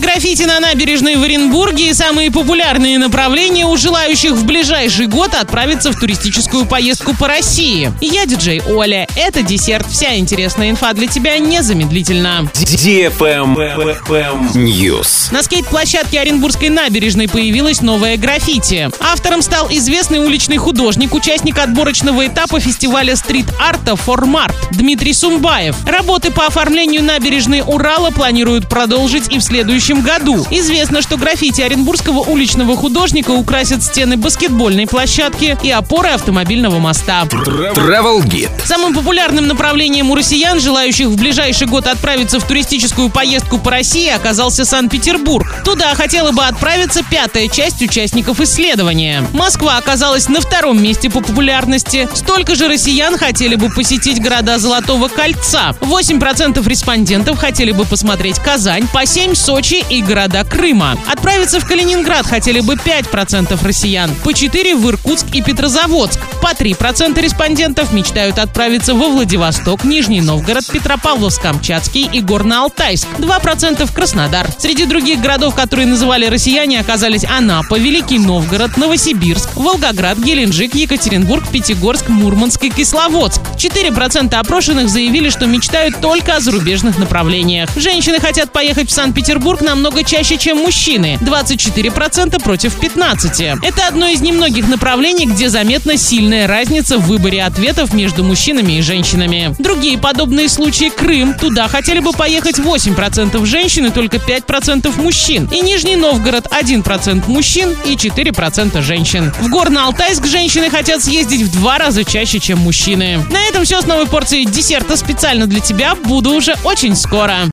граффити на набережной в Оренбурге и самые популярные направления у желающих в ближайший год отправиться в туристическую поездку по России. Я диджей Оля. Это десерт. Вся интересная инфа для тебя незамедлительно. News. На скейт-площадке Оренбургской набережной появилась новая граффити. Автором стал известный уличный художник, участник отборочного этапа фестиваля стрит-арта «Формарт» Дмитрий Сумбаев. Работы по оформлению набережной Урала планируют продолжить и в следующем году. Известно, что граффити оренбургского уличного художника украсят стены баскетбольной площадки и опоры автомобильного моста. Travel Guide. Самым популярным направлением у россиян, желающих в ближайший год отправиться в туристическую поездку по России, оказался Санкт-Петербург. Туда хотела бы отправиться пятая часть участников исследования. Москва оказалась на втором месте по популярности. Столько же россиян хотели бы посетить города Золотого кольца. 8% респондентов хотели бы посмотреть Казань, по 7 Сочи и города Крыма. Отправиться в Калининград хотели бы 5% россиян, по 4 в Иркутск и Петрозаводск. По 3% респондентов мечтают отправиться во Владивосток, Нижний Новгород, Петропавловск-Камчатский и Горно-Алтайск. 2% в Краснодар. Среди других городов, которые называли россияне, оказались Анапа, Великий Новгород, Новосибирск, Волгоград, Геленджик, Екатеринбург, Пятигорск, Мурманск и Кисловодск. 4% опрошенных заявили, что мечтают только о зарубежных направлениях. Женщины хотят поехать в Санкт-Петербург намного чаще, чем мужчины. 24% против 15%. Это одно из немногих направлений, где заметна сильная разница в выборе ответов между мужчинами и женщинами. Другие подобные случаи Крым. Туда хотели бы поехать 8% женщин и только 5% мужчин. И Нижний Новгород 1% мужчин и 4% женщин. В Горно-Алтайск женщины хотят съездить в два раза чаще, чем мужчины. На этом все с новой порцией десерта специально для тебя. Буду уже очень скоро.